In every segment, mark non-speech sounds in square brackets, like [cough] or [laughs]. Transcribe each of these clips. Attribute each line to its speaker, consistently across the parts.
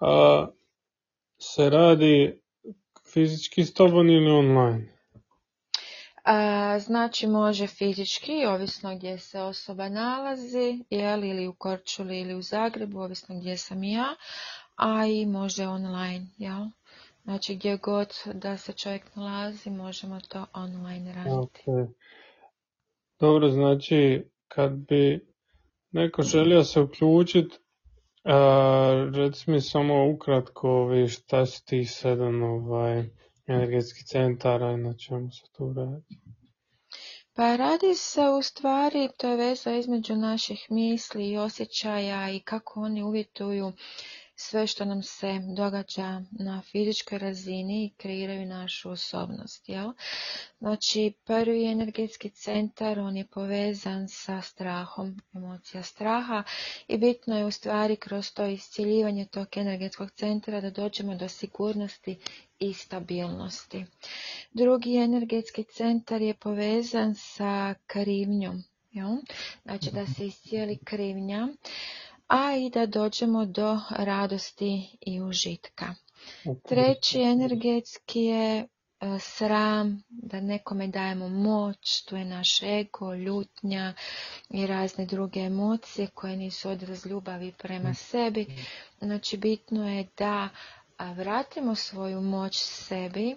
Speaker 1: a, se radi fizički s tobom ili online?
Speaker 2: znači može fizički, ovisno gdje se osoba nalazi, jel, ili u Korčuli ili u Zagrebu, ovisno gdje sam ja, a i može online, jel? Znači gdje god da se čovjek nalazi, možemo to online raditi.
Speaker 1: Dobro, znači kad bi neko želio se uključiti, reci mi samo ukratko vi šta si ti sedam ovaj, energetski centara i na čemu se tu radi?
Speaker 2: Pa radi se u stvari, to je veza između naših misli i osjećaja i kako oni uvjetuju sve što nam se događa na fizičkoj razini i kreiraju našu osobnost. Jel? Znači, prvi energetski centar, on je povezan sa strahom, emocija straha i bitno je u stvari kroz to iscijeljivanje tog energetskog centra da dođemo do sigurnosti i stabilnosti. Drugi energetski centar je povezan sa krivnjom. Jel? Znači da se iscijeli krivnja a i da dođemo do radosti i užitka. Treći energetski je e, sram, da nekome dajemo moć, to je naš ego, ljutnja i razne druge emocije koje nisu odraz ljubavi prema sebi. Znači bitno je da vratimo svoju moć sebi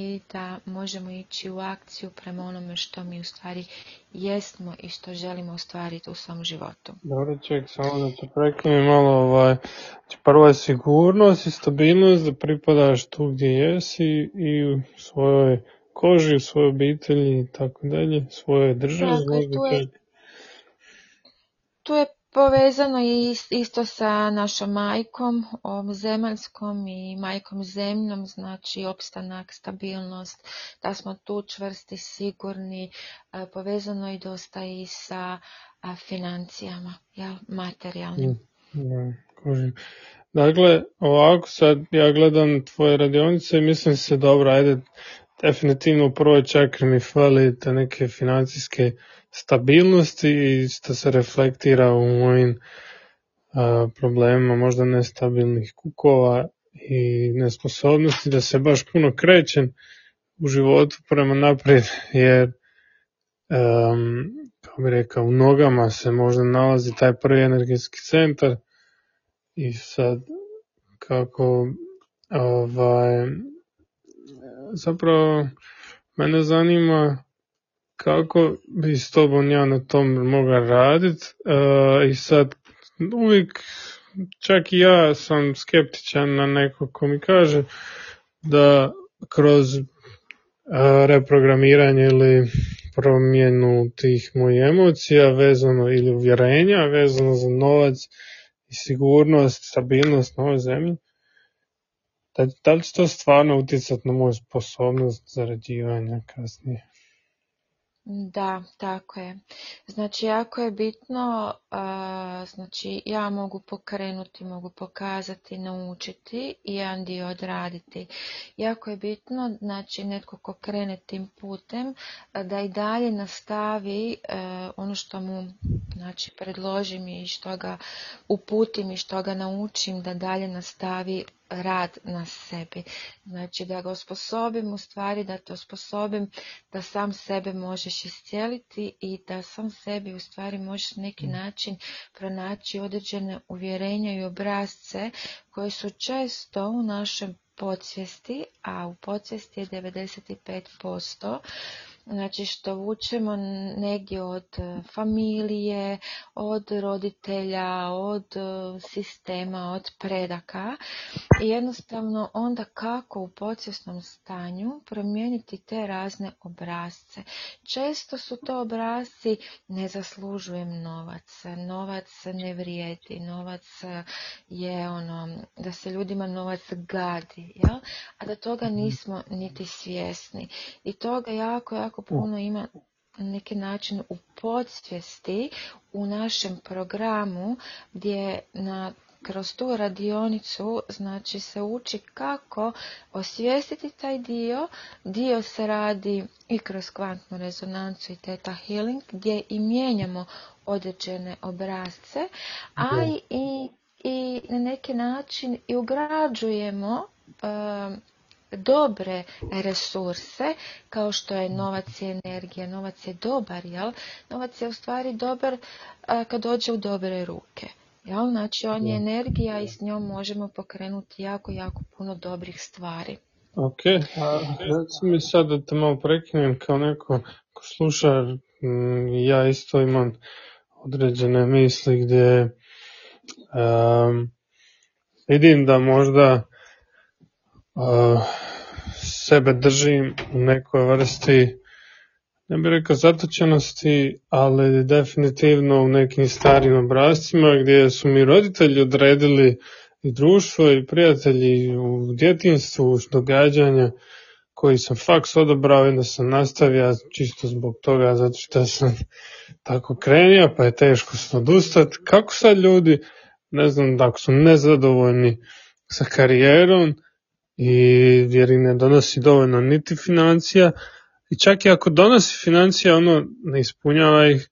Speaker 2: i da možemo ići u akciju prema onome što mi u stvari jesmo i što želimo ostvariti u svom životu.
Speaker 1: Dobro, ček, samo da te prekinem malo, ovaj, znači prvo je sigurnost i stabilnost da pripadaš tu gdje jesi i u svojoj koži, u svojoj obitelji i tako dalje, svojoj državi.
Speaker 2: Dakle, tu je, tu je Povezano je isto sa našom majkom, ovom zemaljskom i majkom zemljom, znači opstanak, stabilnost, da smo tu čvrsti, sigurni, e, povezano je dosta i sa financijama, ja, materijalnim.
Speaker 1: Mm, dakle, ovako sad ja gledam tvoje radionice i mislim se dobro, ajde, definitivno u prvoj čakri mi fali te neke financijske stabilnosti i što se reflektira u mojim problemima možda nestabilnih kukova i nesposobnosti da se baš puno krećem u životu prema naprijed jer um, kao bi rekao u nogama se možda nalazi taj prvi energetski centar i sad kako ovaj zapravo mene zanima kako bi s tobom ja na tom mogla raditi uh, i sad uvijek čak i ja sam skeptičan na neko ko mi kaže da kroz uh, reprogramiranje ili promjenu tih mojih emocija vezano ili uvjerenja vezano za novac i sigurnost, stabilnost na ovoj zemlji da, da li će to stvarno utjecati na moju sposobnost zarađivanja kasnije?
Speaker 2: Da, tako je. Znači, jako je bitno, znači ja mogu pokrenuti, mogu pokazati, naučiti i jedan dio odraditi. Jako je bitno, znači netko ko krene tim putem, da i dalje nastavi ono što mu znači, predložim i što ga uputim i što ga naučim da dalje nastavi rad na sebi. Znači da ga osposobim, u stvari da te osposobim da sam sebe možeš iscijeliti i da sam sebi u stvari možeš na neki mm. način pronaći određene uvjerenja i obrazce koje su često u našem podsvijesti, a u podsvijesti je 95%, znači što vučemo negdje od e, familije, od roditelja, od e, sistema, od predaka i jednostavno onda kako u podsvjesnom stanju promijeniti te razne obrazce. Često su to obrazci ne zaslužujem novac, novac ne vrijedi, novac je ono da se ljudima novac gadi, jel? a da toga mhm. nismo niti svjesni. I toga jako, jako puno ima na neki način u podsvijesti u našem programu gdje na kroz tu radionicu znači se uči kako osvijestiti taj dio. Dio se radi i kroz kvantnu rezonancu i teta healing gdje i mijenjamo određene obrazce, a i i na neki način i ugrađujemo dobre resurse, kao što je novac i energija. Novac je dobar, jel? Novac je u stvari dobar kad dođe u dobre ruke. Jel? Znači, on je energija i s njom možemo pokrenuti jako, jako puno dobrih stvari.
Speaker 1: Ok, a reci mi sad da te malo prekinem kao neko ko sluša, mm, ja isto imam određene misli gdje um, vidim da možda uh, sebe držim u nekoj vrsti ne bih rekao zatočenosti, ali definitivno u nekim starim obrazcima gdje su mi roditelji odredili i društvo i prijatelji u djetinstvu događanja koji sam faks odobrao i da sam nastavio čisto zbog toga zato što sam [laughs] tako krenio pa je teško se odustati. Kako sad ljudi, ne znam, da su nezadovoljni sa karijerom i jer im ne donosi dovoljno niti financija i čak i ako donosi financija ono ne ispunjava ih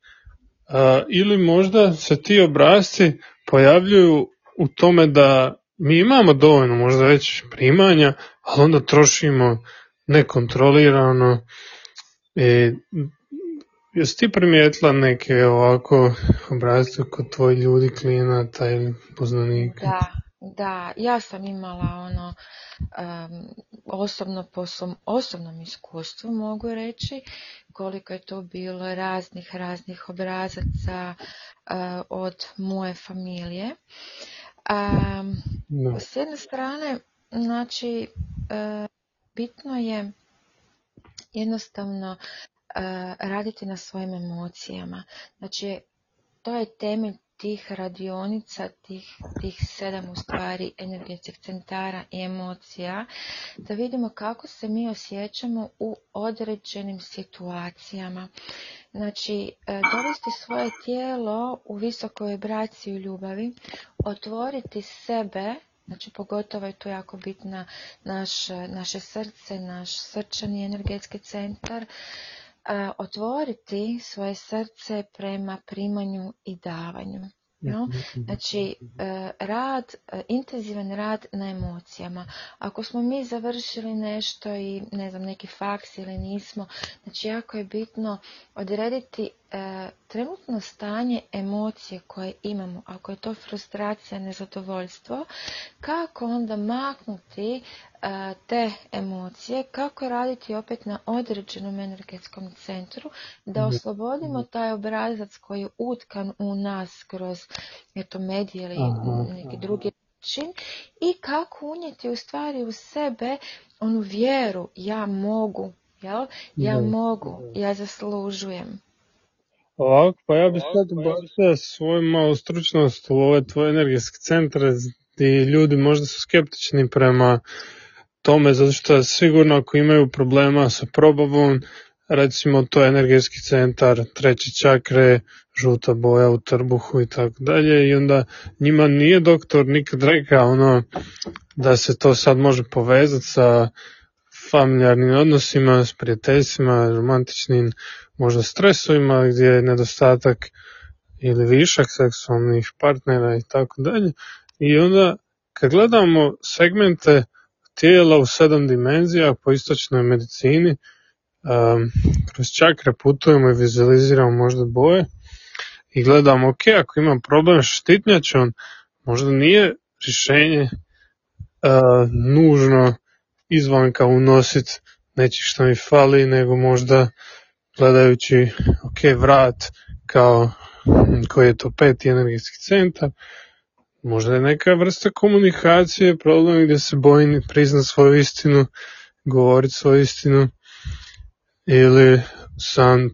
Speaker 1: ili možda se ti obrazci pojavljuju u tome da mi imamo dovoljno možda već primanja, ali onda trošimo nekontrolirano. I, jesi ti primijetila neke ovako obrazce kod tvoji ljudi, klijenata ili poznanika?
Speaker 2: Da, da, ja sam imala ono, osobno po svom osobnom iskustvu mogu reći koliko je to bilo raznih, raznih obrazaca uh, od moje familije. Um, S jedne strane, znači, uh, bitno je jednostavno uh, raditi na svojim emocijama. Znači, to je temelj tih radionica, tih, tih sedam u stvari energetskih centara i emocija, da vidimo kako se mi osjećamo u određenim situacijama. Znači, e, dovesti svoje tijelo u visokoj vibraciju ljubavi, otvoriti sebe Znači, pogotovo je tu jako bitna naš, naše srce, naš srčani energetski centar, otvoriti svoje srce prema primanju i davanju. No? Mhm, mhm, znači. E, rad, e, intenzivan rad na emocijama. Ako smo mi završili nešto i ne znam, neki faks ili nismo, znači jako je bitno odrediti e, trenutno stanje emocije koje imamo. Ako je to frustracija, nezadovoljstvo, kako onda maknuti te emocije, kako raditi opet na određenom energetskom centru, da oslobodimo taj obrazac koji je utkan u nas kroz eto, medije ili neki drugi način i kako unijeti u stvari u sebe onu vjeru ja mogu, jel? ja mogu, ja zaslužujem.
Speaker 1: Ovako, pa ja bih sad ubacio svoju malu stručnost u ove tvoje energetske centre gdje ljudi možda su skeptični prema tome, zato što sigurno ako imaju problema sa probavom, recimo to je energetski centar, treći čakre, žuta boja u trbuhu i tako dalje i onda njima nije doktor nikad rekao ono da se to sad može povezati sa familijarnim odnosima, s prijateljstvima, romantičnim možda stresovima gdje je nedostatak ili višak seksualnih partnera i tako dalje. I onda kad gledamo segmente tijela u sedam dimenzija po istočnoj medicini. Um, kroz čakre putujemo i vizualiziramo možda boje i gledamo, ok, ako imam problem štitnjačom, možda nije rješenje uh, nužno izvanka unositi nečih što mi fali, nego možda gledajući, ok, vrat kao koji je to peti energetski centar, Možda je neka vrsta komunikacije problem gdje se bojim priznat svoju istinu, govoriti svoju istinu ili sam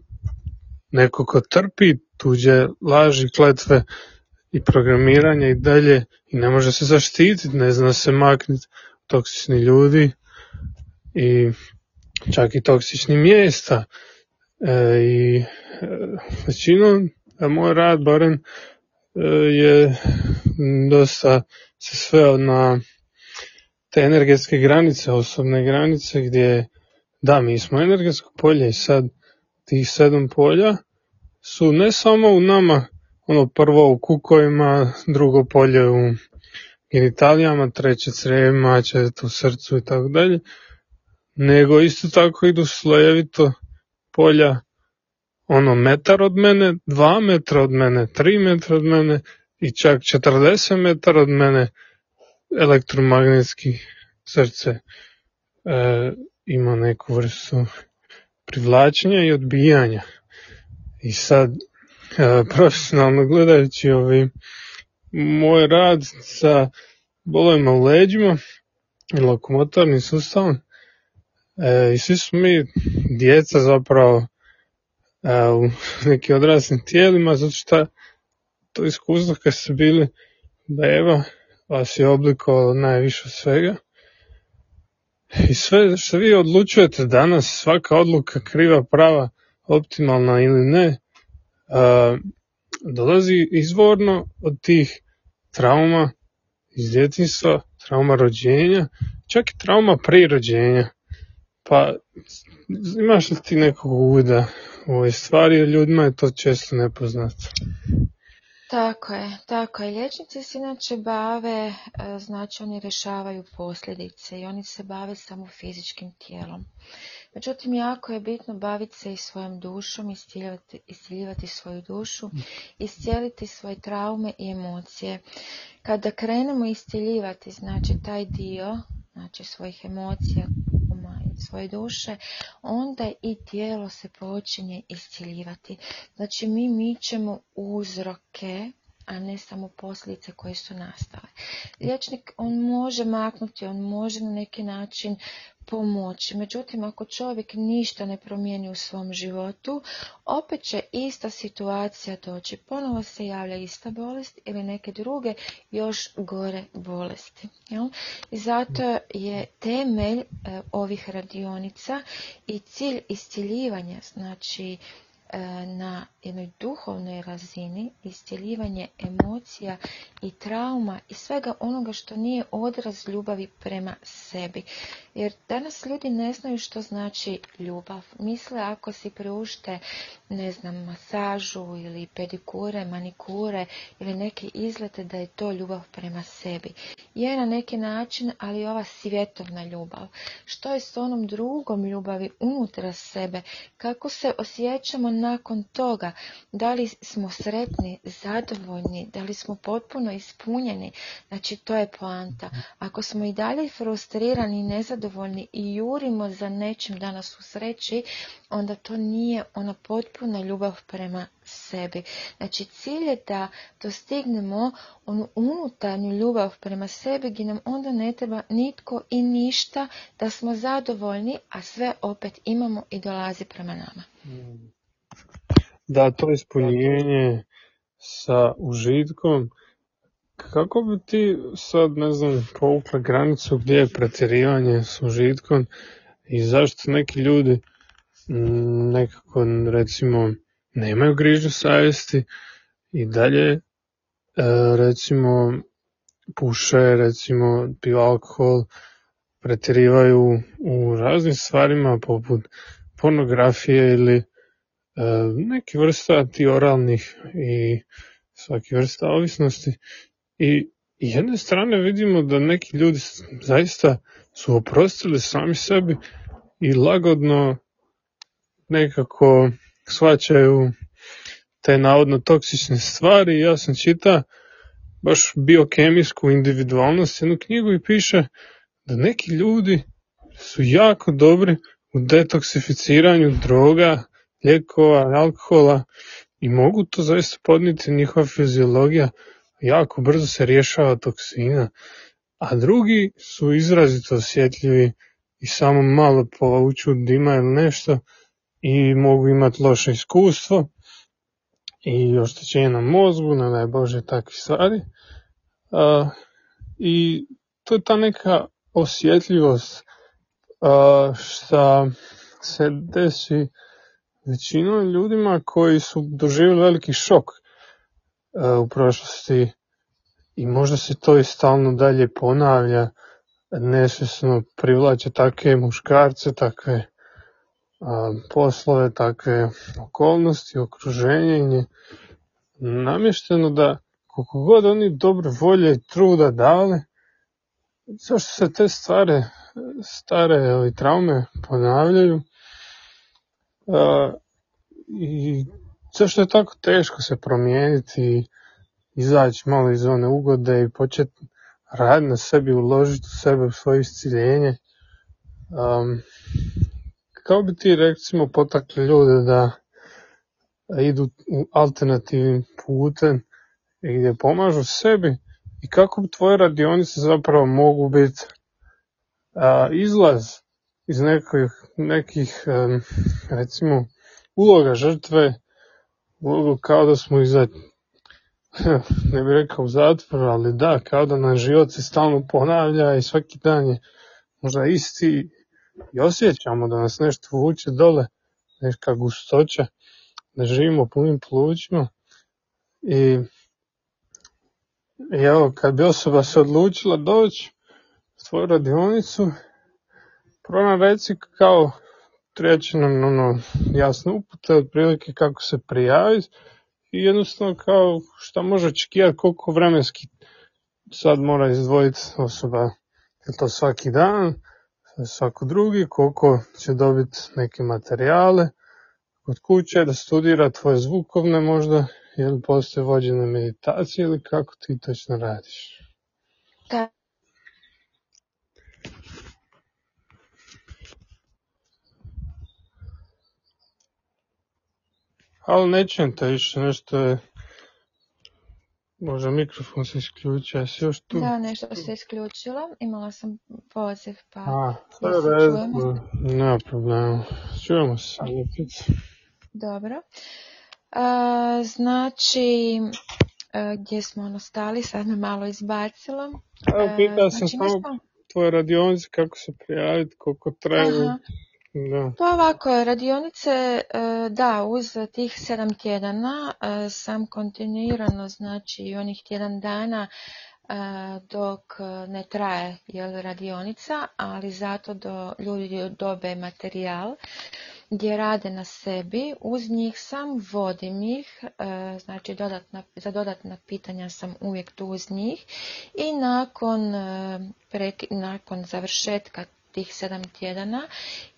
Speaker 1: neko ko trpi tuđe laži, kletve i programiranje i dalje i ne može se zaštititi, ne zna se maknuti toksični ljudi i čak i toksični mjesta. E, I e, većinom, moj rad, barem je dosta se sveo na te energetske granice, osobne granice gdje da, mi smo energetsko polje i sad tih sedam polja su ne samo u nama ono prvo u kukovima, drugo polje u genitalijama, treće crevima, četvrto u srcu i tako dalje, nego isto tako idu slojevito polja ono metar od mene, dva metra od mene, tri metra od mene i čak 40 metara od mene elektromagnetski srce e, ima neku vrstu privlačenja i odbijanja. I sad, e, profesionalno gledajući ovi, moj rad sa bolovima u leđima i lokomotornim sustavom, e, i svi smo mi djeca zapravo e, u [laughs] nekim odraslim tijelima, zato što to iskustvo kad ste bili beba vas je oblikovalo najviše svega. I sve što vi odlučujete danas, svaka odluka kriva, prava, optimalna ili ne, dolazi izvorno od tih trauma iz djetinstva, trauma rođenja, čak i trauma prije rođenja. Pa imaš li ti nekog uvida u ove stvari, ljudima je to često nepoznato.
Speaker 2: Tako je, tako je. Liječnici se inače bave, e, znači oni rješavaju posljedice i oni se bave samo fizičkim tijelom. Međutim, jako je bitno baviti se i svojom dušom, isciljivati, svoju dušu, iscijeliti svoje traume i emocije. Kada krenemo isciljivati, znači taj dio, znači svojih emocija, svoje duše, onda i tijelo se počinje isciljivati. Znači mi mičemo uzroke a ne samo posljedice koje su nastale. Liječnik, on može maknuti, on može na neki način pomoći. Međutim, ako čovjek ništa ne promijeni u svom životu, opet će ista situacija doći. Ponovo se javlja ista bolest ili neke druge još gore bolesti. I zato je temelj e, ovih radionica i cilj isciljivanja, znači na jednoj duhovnoj razini iscjeljivanje emocija i trauma i svega onoga što nije odraz ljubavi prema sebi. Jer danas ljudi ne znaju što znači ljubav. Misle ako si preušte, ne znam, masažu ili pedikure, manikure ili neke izlete da je to ljubav prema sebi. Je na neki način, ali ova svjetovna ljubav. Što je s onom drugom ljubavi unutra sebe? Kako se osjećamo nakon toga? Da li smo sretni, zadovoljni, da li smo potpuno ispunjeni? Znači, to je poanta. Ako smo i dalje frustrirani nezadovoljni i jurimo za nečim da nas usreći, onda to nije ona potpuna ljubav prema sebi. Znači, cilj je da dostignemo onu unutarnju ljubav prema sebi gdje nam onda ne treba nitko i ništa da smo zadovoljni, a sve opet imamo i dolazi prema nama.
Speaker 1: Da, to ispunjenje sa užitkom. Kako bi ti sad, ne znam, povukla granicu gdje je pretjerivanje s užitkom i zašto neki ljudi mm, nekako, recimo, nemaju grižu savjesti i dalje, e, recimo, puše, recimo, piju alkohol, pretjerivaju u raznim stvarima poput pornografije ili neki vrsta oralnih i svaki vrsta ovisnosti i jedne strane vidimo da neki ljudi zaista su oprostili sami sebi i lagodno nekako shvaćaju te navodno toksične stvari. Ja sam čita baš biokemijsku individualnost jednu knjigu i piše da neki ljudi su jako dobri u detoksificiranju droga, lijekova, alkohola i mogu to zaista podnijeti njihova fiziologija jako brzo se rješava toksina, a drugi su izrazito osjetljivi i samo malo povuču dima ili nešto i mogu imati loše iskustvo i oštećenje na mozgu, ne daj Bože takve stvari. I to je ta neka osjetljivost uh, šta se desi većinom ljudima koji su doživjeli veliki šok e, u prošlosti. I možda se to i stalno dalje ponavlja, nesvjesno privlače takve muškarce, takve poslove, takve okolnosti, okruženje namješteno da koliko god oni dobre volje i truda dali, zašto se te stare, stare ovi, traume ponavljaju a, i zašto je tako teško se promijeniti i izaći malo iz zone ugode i početi raditi na sebi, uložiti u sebe, u svoje isciljenje. Um, kao bi ti recimo potakli ljude da idu alternativnim putem i gdje pomažu sebi i kako bi tvoje radionice zapravo mogu biti izlaz iz nekih, nekih recimo uloga žrtve, ulogu kao da smo iza [laughs] ne bih rekao u zatvor, ali da, kao da nam život se stalno ponavlja i svaki dan je možda isti i osjećamo da nas nešto vuče dole, neka gustoća, da živimo punim plućima. I, i evo kad bi osoba se odlučila doći svoju radionicu, prvo reci kao treći nam ono, jasne upute, otprilike kako se prijaviti i jednostavno kao šta može očekivati, koliko vremenski sad mora izdvojiti osoba, je to svaki dan, svako drugi, koliko će dobiti neke materijale kod kuće, da studira tvoje zvukovne možda, ili postoje vođene meditacije ili kako ti točno radiš? Ali ne čujem te više, nešto je... Možda mikrofon se isključio, jesi još tu?
Speaker 2: Da, nešto se isključilo, imala sam poziv, pa
Speaker 1: A, sve redu, nema problema. Čujemo se sad
Speaker 2: Dobro. A, znači, a, gdje smo ono stali, sad me malo izbacilo.
Speaker 1: Evo, pitao sam znači, samo tvoje radionice, kako se prijaviti, koliko treba. Da.
Speaker 2: Pa ovako, radionice, e, da, uz tih sedam tjedana e, sam kontinuirano, znači onih tjedan dana e, dok ne traje jel, radionica, ali zato do ljudi dobe materijal gdje rade na sebi, uz njih sam vodim ih, znači dodatna, za dodatna pitanja sam uvijek tu uz njih i nakon, nakon završetka tih sedam tjedana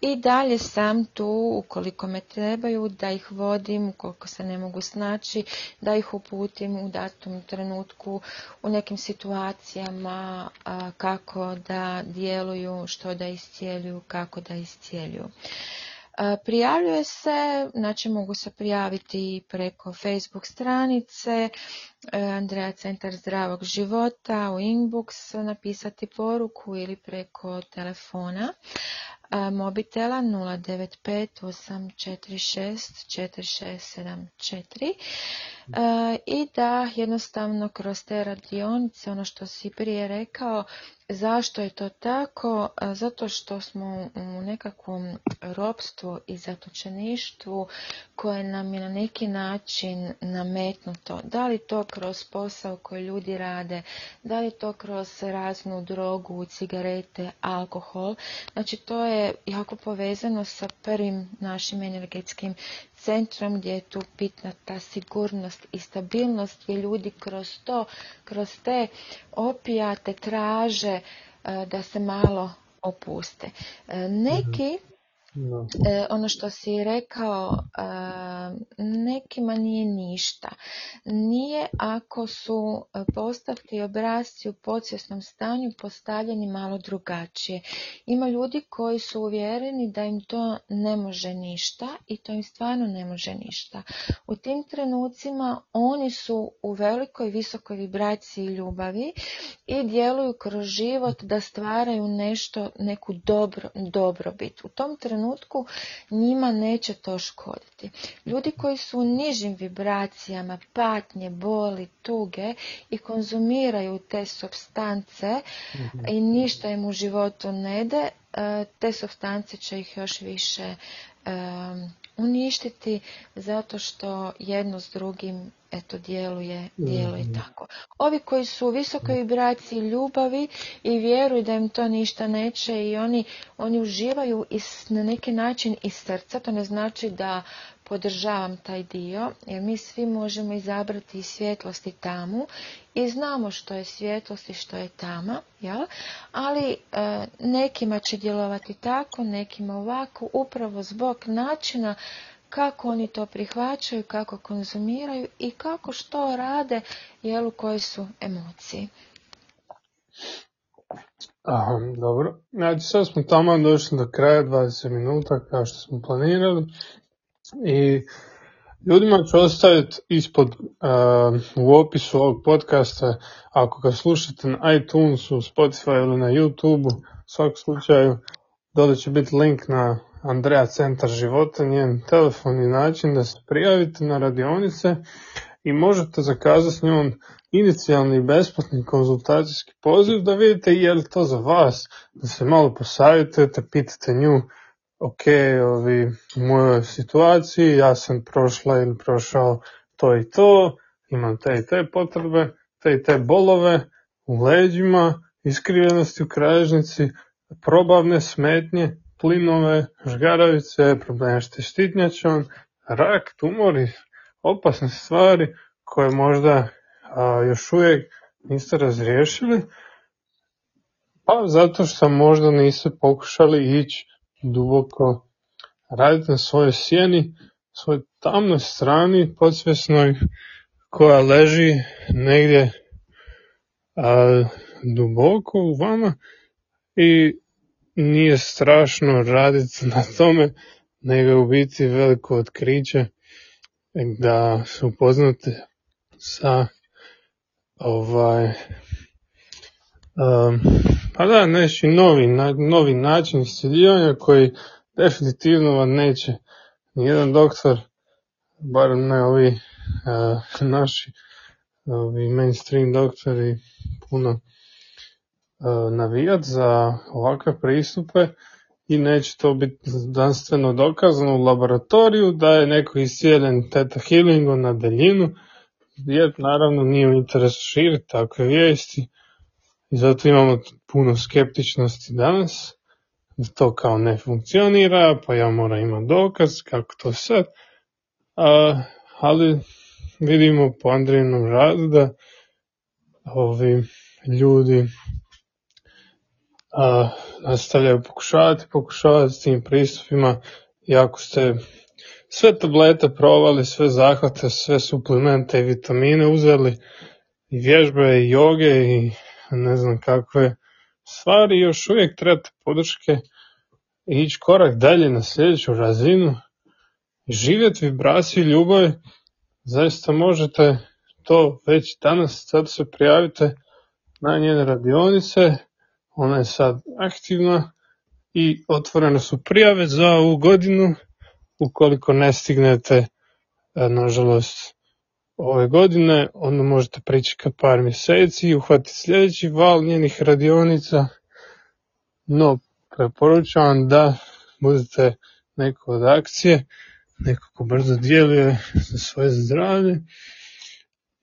Speaker 2: i dalje sam tu ukoliko me trebaju da ih vodim, ukoliko se ne mogu snaći, da ih uputim u datom trenutku u nekim situacijama kako da djeluju, što da iscijeljuju, kako da iscijeljuju. Prijavljuje se, znači mogu se prijaviti preko Facebook stranice e, Andreja Centar zdravog života u inbox, napisati poruku ili preko telefona. Mobitela 095 846 4674 i da jednostavno kroz te radionice, ono što si prije rekao, Zašto je to tako? Zato što smo u nekakvom ropstvu i zatočeništvu koje nam je na neki način nametnuto. Da li to kroz posao koji ljudi rade, da li to kroz raznu drogu, cigarete, alkohol. Znači to je jako povezano sa prvim našim energetskim centrom gdje je tu bitna ta sigurnost i stabilnost gdje ljudi kroz to, kroz te opijate traže e, da se malo opuste. E, neki E, ono što si rekao, e, nekima nije ništa. Nije ako su e, postavki i obrazci u podsvjesnom stanju postavljeni malo drugačije. Ima ljudi koji su uvjereni da im to ne može ništa i to im stvarno ne može ništa. U tim trenucima oni su u velikoj visokoj vibraciji ljubavi i djeluju kroz život da stvaraju nešto, neku dobro, dobrobit. U tom trenutku trenutku njima neće to škoditi. Ljudi koji su u nižim vibracijama, patnje, boli, tuge i konzumiraju te substance mhm. i ništa im u životu ne de, e, te substance će ih još više uništiti zato što jedno s drugim eto djeluje, djeluje mm tako. Ovi koji su u visokoj vibraciji ljubavi i vjeruju da im to ništa neće i oni, oni uživaju is, na neki način iz srca, to ne znači da podržavam taj dio, jer mi svi možemo izabrati svjetlost i tamu i znamo što je svjetlost i što je tama, jel? ali e, nekima će djelovati tako, nekima ovako, upravo zbog načina kako oni to prihvaćaju, kako konzumiraju i kako što rade, jel, u kojoj su emocije.
Speaker 1: Aha, dobro. Znači sad smo tamo došli do kraja 20 minuta kao što smo planirali i ljudima ću ostaviti ispod uh, u opisu ovog podcasta ako ga slušate na iTunesu, Spotify ili na YouTubeu u svakom slučaju dole će biti link na Andreja Centar života, njen telefon i način da se prijavite na radionice i možete zakazati s njom inicijalni besplatni konzultacijski poziv da vidite je li to za vas, da se malo posavjetujete, pitate nju ok, ovi, u mojoj situaciji ja sam prošla ili prošao to i to, imam te i te potrebe, te i te bolove u leđima, iskrivenosti u kražnici, probavne smetnje, plinove, žgaravice, probleme štitnjačom, rak, tumori, opasne stvari koje možda a, još uvijek niste razriješili, pa zato što možda niste pokušali ići duboko raditi na svojoj sjeni, svojoj tamnoj strani podsvjesnoj koja leži negdje a, duboko u vama i nije strašno raditi na tome, nego je u biti veliko otkriće da se upoznate sa ovaj um, pa da, neki novi, novi način isciljivanja koji definitivno vam neće nijedan doktor, barem ne ovi uh, naši ovi mainstream doktori puno uh, navijat za ovakve pristupe i neće to biti znanstveno dokazano u laboratoriju da je neko iscijeljen teta healingom na daljinu, jer naravno nije u interesu širiti takve vijesti i zato imamo puno skeptičnosti danas, da to kao ne funkcionira, pa ja moram imati dokaz kako to sad, a, ali vidimo po Andrijinom radu da ovi ljudi a, nastavljaju pokušavati, pokušavati s tim pristupima i ako ste sve tablete provali, sve zahvate, sve suplemente i vitamine uzeli i vježbe i joge i ne znam kakve stvari, još uvijek trebate podrške i ići korak dalje na sljedeću razinu. Živjeti vibraciju ljubavi, zaista možete to već danas, sad se prijavite na njene radionice, ona je sad aktivna i otvorene su prijave za ovu godinu, ukoliko ne stignete, e, nažalost, ove godine, onda možete pričekati par mjeseci i uhvatiti sljedeći val njenih radionica, no preporučavam da budete neko od akcije, neko ko brzo djeluje za svoje zdravlje.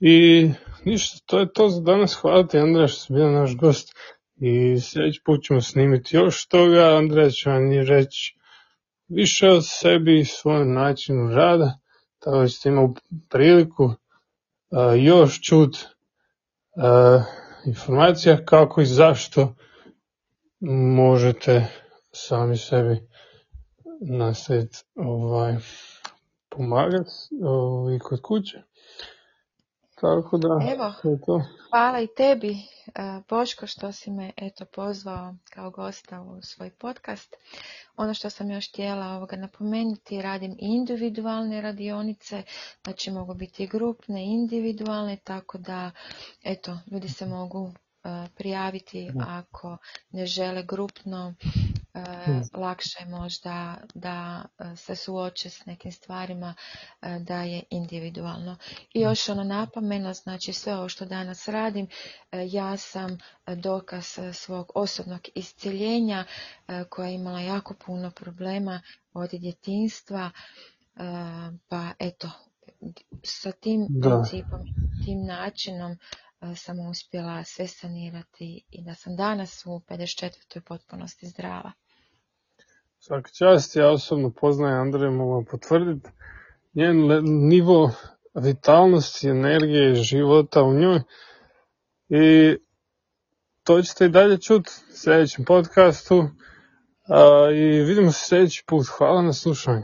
Speaker 1: I ništa, to je to za danas. Hvala ti Andreja što si bio naš gost. I sljedeći put ćemo snimiti još toga. Andreja će vam reći više o sebi i svojem načinu rada. Tako da ćete imati priliku još čut informacija kako i zašto možete sami sebi nastaviti ovaj, pomagati ovaj, kod kuće. Tako da,
Speaker 2: Evo,
Speaker 1: je to.
Speaker 2: hvala i tebi Boško što si me eto pozvao kao gosta u svoj podcast. Ono što sam još htjela ovoga napomenuti, radim individualne radionice, znači mogu biti i grupne, individualne, tako da eto, ljudi se mogu prijaviti ako ne žele grupno. Lakše je možda da e, se suoče s nekim stvarima e, da je individualno. I još ono napomeno, znači sve ovo što danas radim, e, ja sam dokaz svog osobnog isciljenja koja je imala jako puno problema od djetinstva, pa eto, sa tim principom, tim načinom sam uspjela sve sanirati i da sam danas u 54. potpunosti zdrava.
Speaker 1: Svaka čast, ja osobno poznajem Andreja, mogu potvrditi njen nivo vitalnosti, energije života u njoj. I to ćete i dalje čuti u sljedećem podcastu. A, I vidimo se sljedeći put. Hvala na slušanju.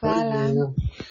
Speaker 2: Hvala.